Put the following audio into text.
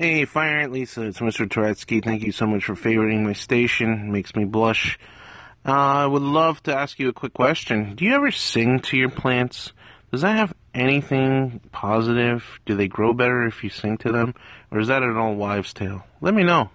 Hey, Fire Ant Lisa, uh, it's Mr. Turetsky. Thank you so much for favoriting my station. makes me blush. Uh, I would love to ask you a quick question. Do you ever sing to your plants? Does that have anything positive? Do they grow better if you sing to them? Or is that an old wives' tale? Let me know.